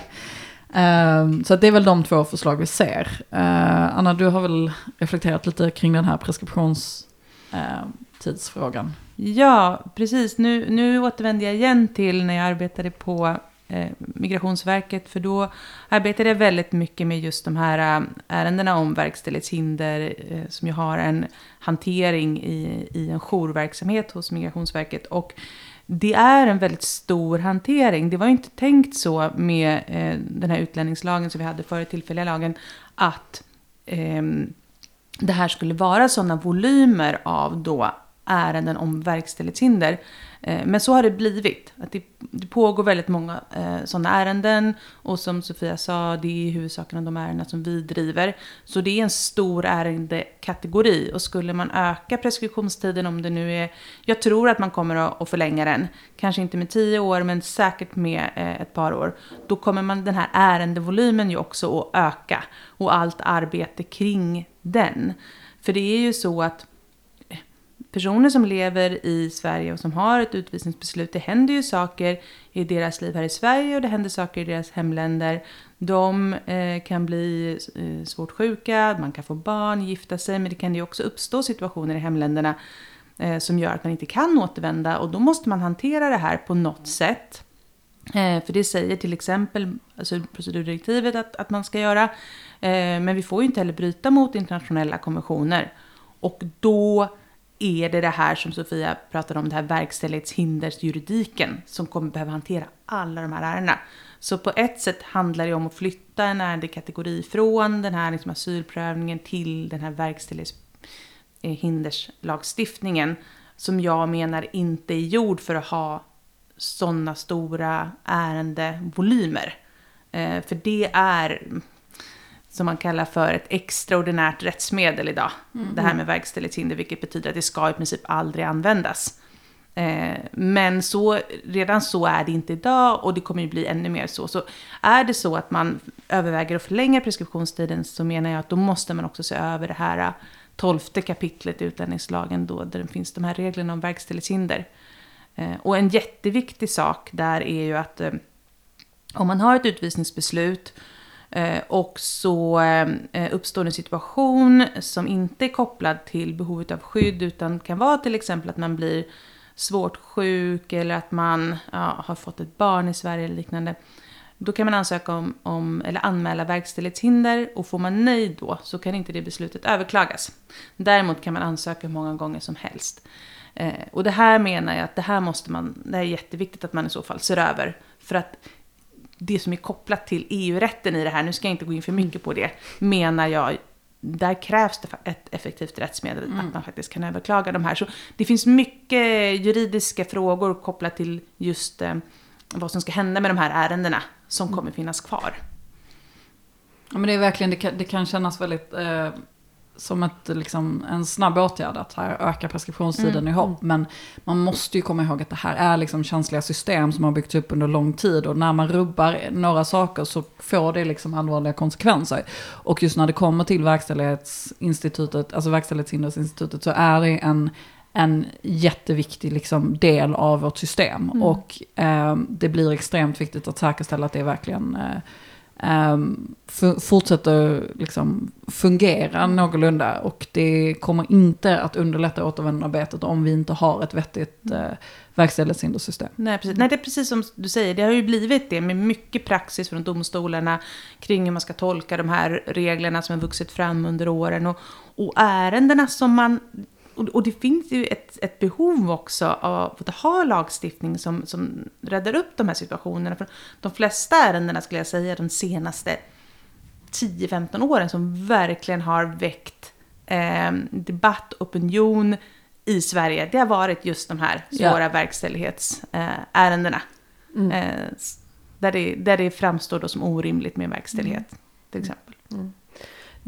Speaker 2: Um, så det är väl de två förslag vi ser. Uh, Anna, du har väl reflekterat lite kring den här preskriptionstidsfrågan?
Speaker 1: Ehm, uh, ja, precis. Nu, nu återvänder jag igen till när jag arbetade på Eh, Migrationsverket, för då arbetade jag väldigt mycket med just de här eh, ärendena om verkställighetshinder, eh, som ju har en hantering i, i en jourverksamhet hos Migrationsverket. Och det är en väldigt stor hantering. Det var ju inte tänkt så med den här utlänningslagen som vi hade före tillfälliga lagen, att eh, det här skulle vara sådana volymer av då ärenden om verkställighetshinder. Eh, men så har det blivit. Att det, det pågår väldigt många eh, sådana ärenden. Och som Sofia sa, det är i huvudsaken de ärenden som vi driver. Så det är en stor ärendekategori. Och skulle man öka preskriptionstiden om det nu är... Jag tror att man kommer att förlänga den. Kanske inte med tio år, men säkert med eh, ett par år. Då kommer man, den här ärendevolymen ju också att öka. Och allt arbete kring den. För det är ju så att personer som lever i Sverige och som har ett utvisningsbeslut, det händer ju saker i deras liv här i Sverige och det händer saker i deras hemländer. De eh, kan bli eh, svårt sjuka, man kan få barn, gifta sig, men det kan ju också uppstå situationer i hemländerna eh, som gör att man inte kan återvända och då måste man hantera det här på något sätt. Eh, för det säger till exempel alltså procedurdirektivet att, att man ska göra. Men vi får ju inte heller bryta mot internationella konventioner. Och då är det det här som Sofia pratade om, det här verkställighetshindersjuridiken som kommer behöva hantera alla de här ärendena. Så på ett sätt handlar det om att flytta en ärendekategori från den här liksom asylprövningen till den här verkställighetshinderslagstiftningen som jag menar inte är gjord för att ha sådana stora ärendevolymer. Eh, för det är som man kallar för ett extraordinärt rättsmedel idag. Mm. Det här med verkställighetshinder, vilket betyder att det ska i princip aldrig användas. Eh, men så, redan så är det inte idag och det kommer ju bli ännu mer så. Så är det så att man överväger att förlänga preskriptionstiden så menar jag att då måste man också se över det här tolfte kapitlet i utlänningslagen då, där det finns de här reglerna om verkställighetshinder. Eh, och en jätteviktig sak där är ju att eh, om man har ett utvisningsbeslut Eh, och så eh, uppstår en situation som inte är kopplad till behovet av skydd utan kan vara till exempel att man blir svårt sjuk eller att man ja, har fått ett barn i Sverige eller liknande. Då kan man ansöka om, om, eller anmäla verkställighetshinder och får man nej då så kan inte det beslutet överklagas. Däremot kan man ansöka hur många gånger som helst. Eh, och det här menar jag att det här måste man, det är jätteviktigt att man i så fall ser över. För att det som är kopplat till EU-rätten i det här, nu ska jag inte gå in för mycket på det, menar jag där krävs det ett effektivt rättsmedel, mm. att man faktiskt kan överklaga de här. Så det finns mycket juridiska frågor kopplat till just eh, vad som ska hända med de här ärendena som mm. kommer finnas kvar.
Speaker 2: Ja, men det är verkligen, det kan, det kan kännas väldigt eh, som ett, liksom, en snabb åtgärd att här öka preskriptionstiden mm. i hopp. Men man måste ju komma ihåg att det här är liksom känsliga system som har byggts upp under lång tid. Och när man rubbar några saker så får det liksom allvarliga konsekvenser. Och just när det kommer till verkställighetsinstitutet, alltså verkställighetshindersinstitutet så är det en en jätteviktig liksom, del av vårt system. Mm. Och eh, det blir extremt viktigt att säkerställa att det verkligen eh, um, fortsätter liksom fungera någorlunda. Och det kommer inte att underlätta återvändandearbetet om vi inte har ett vettigt uh, verkställighetshindersystem.
Speaker 1: Nej, precis. Nej, det är precis som du säger. Det har ju blivit det med mycket praxis från domstolarna kring hur man ska tolka de här reglerna som har vuxit fram under åren. Och, och ärendena som man och, det finns ju ett, ett behov också av att ha lagstiftning som, som räddar upp de här situationerna. För de flesta ärendena skulle jag säga de senaste 10-15 åren som verkligen har väckt eh, debatt, opinion i Sverige. Det har varit just de här svåra ja. verkställighetsärendena. Eh, mm. eh, där, det, där det framstår då som orimligt med verkställighet mm. till exempel. Mm.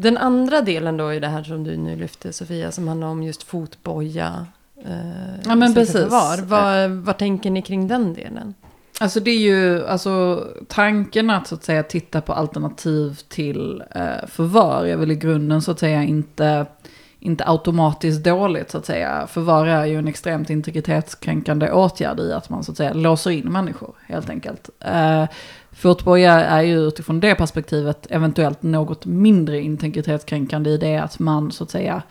Speaker 3: Den andra delen då i det här som du nu lyfte Sofia, som handlar om just fotboja.
Speaker 2: Eh, ja men precis. Förvar.
Speaker 3: Vad, vad tänker ni kring den delen?
Speaker 2: Alltså det är ju, alltså tanken att så att säga titta på alternativ till eh, förvar är väl i grunden så att säga inte, inte automatiskt dåligt så att säga. Förvar är ju en extremt integritetskränkande åtgärd i att man så att säga låser in människor helt enkelt. Eh, Fotboja är ju utifrån det perspektivet eventuellt något mindre integritetskränkande i det att man så att säga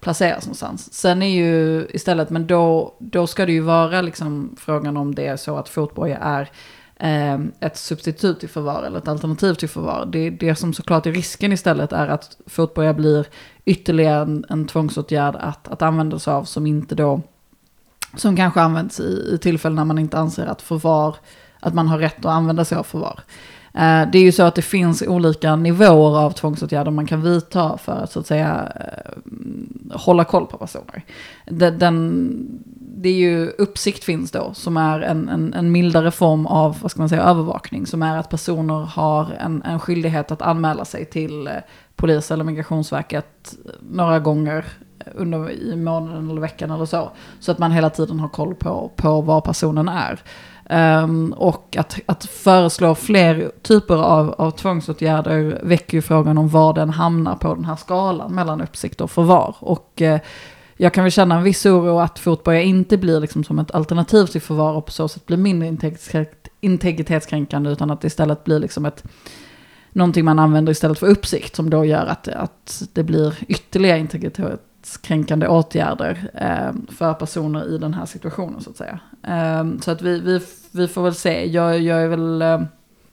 Speaker 2: placeras någonstans. Sen är ju istället, men då, då ska det ju vara liksom frågan om det är så att fotboja är Ehm, ett substitut till förvar eller ett alternativ till förvar. Det, det som såklart är risken istället är att fotboja blir ytterligare en, en tvångsåtgärd att, att använda sig av som inte då, som kanske används i, i tillfällen när man inte anser att förvar, att man har rätt att använda sig av förvar. Eh, det är ju så att det finns olika nivåer av tvångsåtgärder man kan vidta för att så att säga eh, hålla koll på personer. Den, det är ju uppsikt finns då, som är en, en, en mildare form av vad ska man säga, övervakning. Som är att personer har en, en skyldighet att anmäla sig till eh, polis eller migrationsverket några gånger under, i månaden eller veckan eller så. Så att man hela tiden har koll på, på var personen är. Um, och att, att föreslå fler typer av, av tvångsåtgärder väcker ju frågan om var den hamnar på den här skalan mellan uppsikt och förvar. Och uh, jag kan väl känna en viss oro att fotboja inte blir liksom som ett alternativ till förvar och på så sätt blir mindre integritetskränkande utan att det istället blir liksom ett någonting man använder istället för uppsikt som då gör att, att det blir ytterligare integritet integritetskränkande åtgärder eh, för personer i den här situationen så att säga. Eh, så att vi, vi, vi får väl se, jag, jag är väl eh,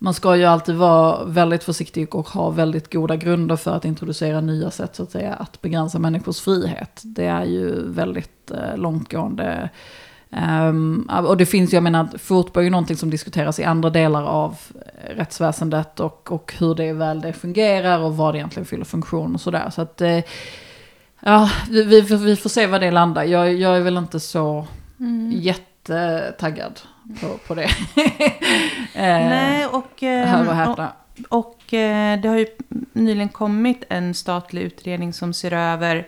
Speaker 2: man ska ju alltid vara väldigt försiktig och ha väldigt goda grunder för att introducera nya sätt så att säga att begränsa människors frihet. Det är ju väldigt eh, långtgående. Um, och det finns ju, jag menar, fotboll är ju någonting som diskuteras i andra delar av eh, rättsväsendet och, och hur det väl det fungerar och vad det egentligen fyller funktion och sådär. Så att, eh, ja, vi, vi, vi, får se vad det landar. Jag, jag är väl inte så mm. jättetaggad på, på det.
Speaker 1: eh, Nej, och, eh, och, och eh, det har ju nyligen kommit en statlig utredning som ser över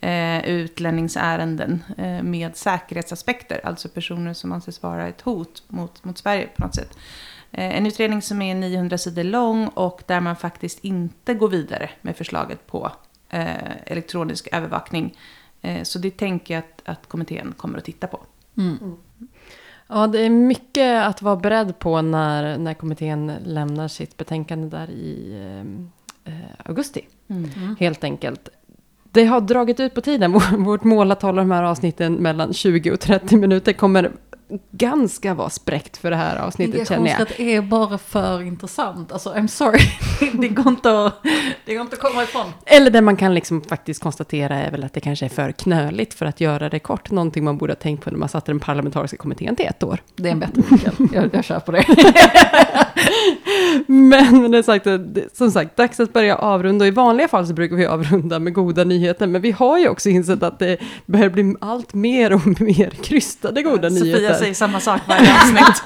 Speaker 1: eh, utlänningsärenden eh, med säkerhetsaspekter. Alltså personer som anses vara ett hot mot, mot Sverige på något sätt. Eh, en utredning som är 900 sidor lång och där man faktiskt inte går vidare med förslaget på elektronisk övervakning. så det tänker jag att, att kommittén kommer att titta på. Mm. Mm.
Speaker 3: Ja, det är mycket att vara beredd på när, när kommittén lämnar sitt betänkande där i eh, augusti. Mm. mm. Helt enkelt. Det har dragit ut på tiden. Vårt mål att hålla de här avsnitten mellan 20 och 30 minuter kommer ganska vara spräckt för det här avsnittet känner jag.
Speaker 2: Det är bara för intressant. Alltså I'm sorry. det, går inte att, det går inte att komma ifrån.
Speaker 3: Eller det man kan liksom faktiskt konstatera är väl att det kanske är för knöligt för att göra det kort. Någonting man borde ha tänkt på när man satte den parlamentariska kommittén till ett år.
Speaker 2: Det är en bättre nyckel. jag, jag kör på det.
Speaker 3: men, det sagt, som sagt, dags att börja avrunda. I vanliga fall så brukar vi avrunda med goda nyheter. Men vi har ju också insett att det börjar bli allt mer och mer krystade goda ja, nyheter.
Speaker 1: Sofia säger samma sak varje avsnitt.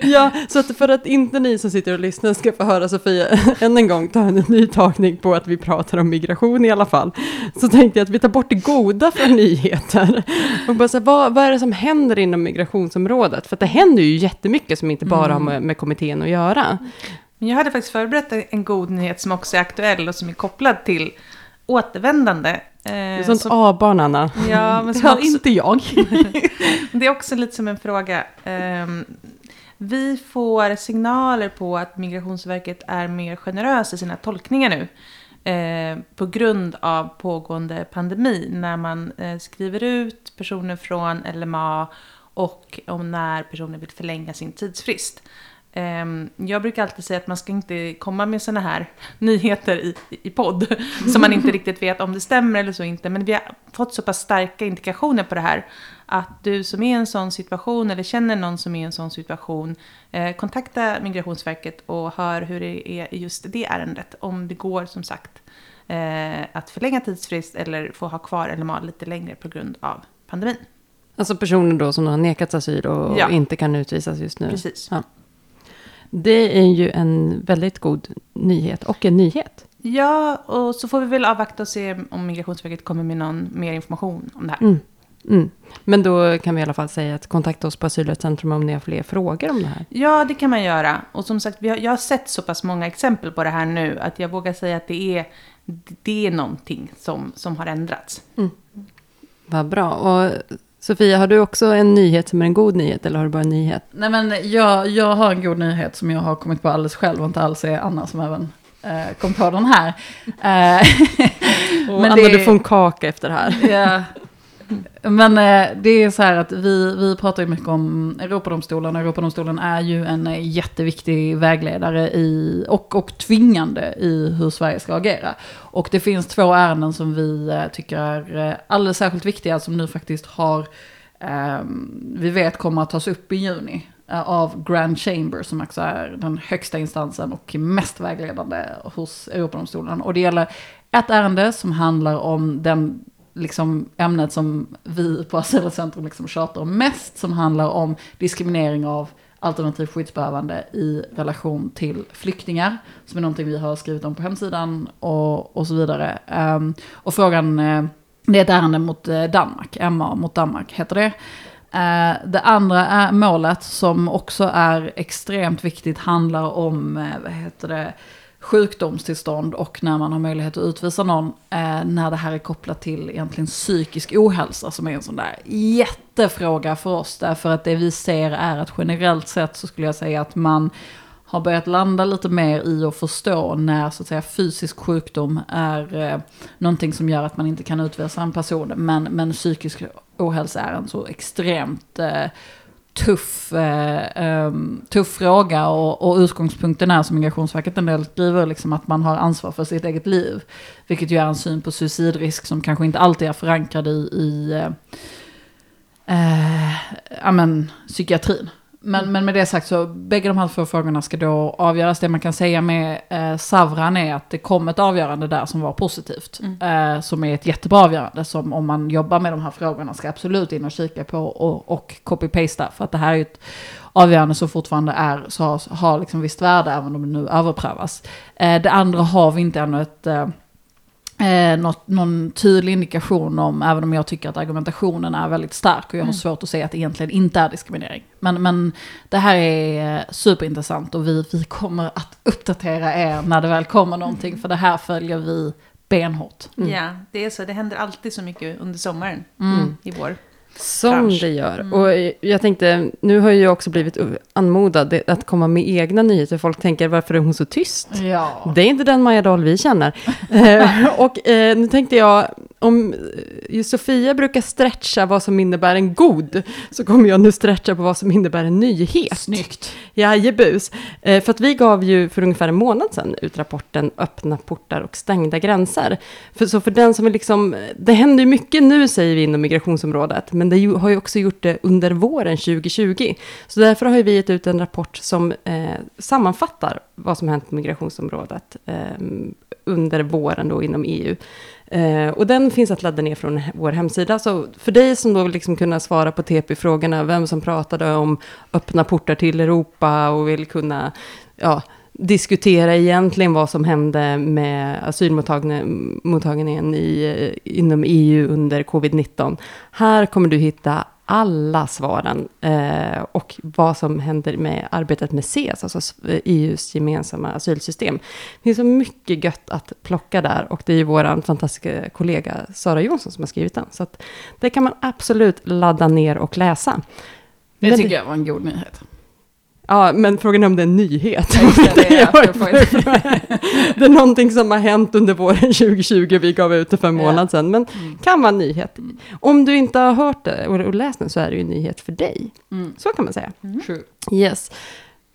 Speaker 3: ja, så att för att inte ni som sitter och lyssnar ska få höra Sofia än en gång ta en ny tagning på att vi pratar om migration i alla fall. Så tänkte jag att vi tar bort det goda från nyheter. Och bara så här, vad, vad är det som händer inom migrationsområdet? För att det händer ju jättemycket som inte bara mm. har med, med kommittén att göra.
Speaker 1: Jag hade faktiskt förberett en god nyhet som också är aktuell och som är kopplad till återvändande. Eh,
Speaker 3: det är sånt A-barn, Anna.
Speaker 1: Ja, men
Speaker 3: det också, inte jag.
Speaker 1: det är också lite som en fråga. Eh, vi får signaler på att Migrationsverket är mer generösa i sina tolkningar nu. Eh, på grund av pågående pandemi. När man eh, skriver ut personer från LMA och om när personer vill förlänga sin tidsfrist. Ehm, jag brukar alltid säga att man ska inte komma med sådana här nyheter i, i podd, som man inte riktigt vet om det stämmer eller så inte. Men vi har fått så pass starka indikationer på det här, att du som är i en sån situation, eller känner någon som är i en sån situation, eh, kontakta Migrationsverket och hör hur det är i just det ärendet. Om det går, som sagt, eh, att förlänga tidsfrist eller få ha kvar LMA lite längre på grund av pandemin.
Speaker 3: Alltså personer då som har nekats asyl och ja. inte kan utvisas just nu?
Speaker 1: Precis.
Speaker 3: Ja. Det är ju en väldigt god nyhet och en nyhet.
Speaker 1: Ja, och så får vi väl avvakta och se om Migrationsverket kommer med någon mer information om det här.
Speaker 3: Mm. Mm. Men då kan vi i alla fall säga att kontakta oss på Asylrättscentrum om ni har fler frågor om det här.
Speaker 1: Ja, det kan man göra. Och som sagt, har, jag har sett så pass många exempel på det här nu att jag vågar säga att det är, det är någonting som, som har ändrats. Mm.
Speaker 3: Vad bra. Och Sofia, har du också en nyhet som är en god nyhet eller har du bara en nyhet?
Speaker 2: Nej men jag, jag har en god nyhet som jag har kommit på alldeles själv och inte alls är Anna som även eh, kom på den här.
Speaker 3: Eh, och men Anna, det, du får en kaka efter det här.
Speaker 2: ja, men eh, det är så här att vi, vi pratar ju mycket om Europadomstolen. Europadomstolen är ju en eh, jätteviktig vägledare i, och, och tvingande i hur Sverige ska agera. Och det finns två ärenden som vi eh, tycker är alldeles särskilt viktiga som nu faktiskt har, eh, vi vet kommer att tas upp i juni av Grand Chamber som också är den högsta instansen och mest vägledande hos Europadomstolen. Och det gäller ett ärende som handlar om den liksom ämnet som vi på Asylcentrum liksom tjatar om mest, som handlar om diskriminering av alternativt skyddsbehövande i relation till flyktingar, som är någonting vi har skrivit om på hemsidan och, och så vidare. Um, och frågan, uh, det är ett ärende mot eh, Danmark, MA mot Danmark heter det. Uh, det andra är målet som också är extremt viktigt handlar om, vad heter det, sjukdomstillstånd och när man har möjlighet att utvisa någon eh, när det här är kopplat till egentligen psykisk ohälsa som är en sån där jättefråga för oss. Därför att det vi ser är att generellt sett så skulle jag säga att man har börjat landa lite mer i att förstå när så att säga fysisk sjukdom är eh, någonting som gör att man inte kan utvisa en person. Men, men psykisk ohälsa är en så extremt eh, tuff, eh, ehm, tuff fråga och, och utgångspunkten är som Migrationsverket en del skriver liksom att man har ansvar för sitt eget liv. Vilket ju är en syn på suicidrisk som kanske inte alltid är förankrad i, i eh, eh, amen, psykiatrin. Men, mm. men med det sagt så, bägge de här två frågorna ska då avgöras. Det man kan säga med eh, Savran är att det kom ett avgörande där som var positivt. Mm. Eh, som är ett jättebra avgörande som om man jobbar med de här frågorna ska absolut in och kika på och, och copy-pasta. För att det här är ett avgörande som fortfarande är, så har, har liksom visst värde även om det nu överprövas. Eh, det andra har vi inte ännu ett eh, något, någon tydlig indikation om, även om jag tycker att argumentationen är väldigt stark och jag har mm. svårt att säga att det egentligen inte är diskriminering. Men, men det här är eh, superintressant och vi, vi kommer att uppdatera er när det väl kommer någonting, mm. för det här följer vi benhårt.
Speaker 1: Mm. Ja, det är så. Det händer alltid så mycket under sommaren mm. i vår.
Speaker 3: Som Kanske. det gör. Mm. Och jag tänkte, nu har jag också blivit anmodad att komma med egna nyheter. Folk tänker, varför är hon så tyst?
Speaker 2: Ja.
Speaker 3: Det är inte den Maja Dahl vi känner. eh, och eh, nu tänkte jag, om just Sofia brukar stretcha vad som innebär en god, så kommer jag nu stretcha på vad som innebär en nyhet.
Speaker 2: Snyggt.
Speaker 3: Jajebus. Eh, för att vi gav ju för ungefär en månad sedan ut rapporten Öppna portar och stängda gränser. För, så för den som är liksom, det händer ju mycket nu säger vi inom migrationsområdet, men det har ju också gjort det under våren 2020. Så därför har vi gett ut en rapport som eh, sammanfattar vad som hänt på migrationsområdet eh, under våren då inom EU. Eh, och den finns att ladda ner från vår hemsida. Så för dig som då vill liksom kunna svara på TP-frågorna, vem som pratade om öppna portar till Europa och vill kunna ja, diskutera egentligen vad som hände med asylmottagningen i, eh, inom EU under covid-19. Här kommer du hitta alla svaren eh, och vad som händer med arbetet med SES, alltså EUs gemensamma asylsystem. Det finns så mycket gött att plocka där och det är ju vår fantastiska kollega Sara Jonsson som har skrivit den. Så det kan man absolut ladda ner och läsa.
Speaker 2: Det tycker jag var en god nyhet.
Speaker 3: Ja, men frågan är om det är en nyhet.
Speaker 2: Det är,
Speaker 3: det är någonting som har hänt under våren 2020, vi gav ut det för en månad sedan, men mm. kan vara en nyhet. Om du inte har hört det och läst den så är det ju en nyhet för dig. Mm. Så kan man säga.
Speaker 2: Mm.
Speaker 3: Yes.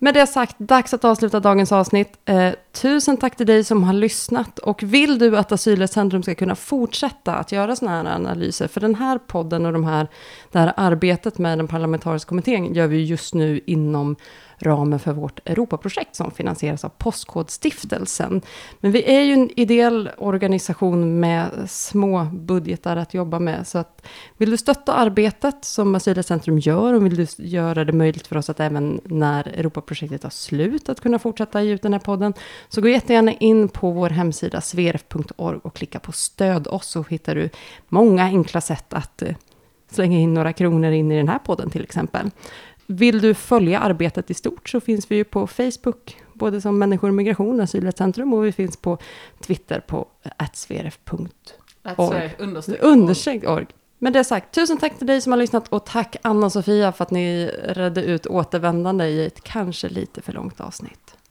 Speaker 3: Med det sagt, dags att avsluta dagens avsnitt. Eh, tusen tack till dig som har lyssnat. Och vill du att Asylrättscentrum ska kunna fortsätta att göra sådana här analyser, för den här podden och de här, det här arbetet med den parlamentariska kommittén gör vi just nu inom ramen för vårt Europaprojekt som finansieras av Postkodstiftelsen. Men vi är ju en ideell organisation med små budgetar att jobba med. Så att vill du stötta arbetet som Asylrättscentrum gör och vill du göra det möjligt för oss att även när Europaprojektet har slut att kunna fortsätta ge ut den här podden så gå jättegärna in på vår hemsida sverf.org och klicka på stöd oss så hittar du många enkla sätt att eh, slänga in några kronor in i den här podden till exempel. Vill du följa arbetet i stort så finns vi ju på Facebook, både som Människor och migration, Asylrättscentrum, och vi finns på Twitter på atsverf.org. Understreck org. Med det sagt, tusen tack till dig som har lyssnat och tack Anna och Sofia för att ni redde ut återvändande i ett kanske lite för långt avsnitt.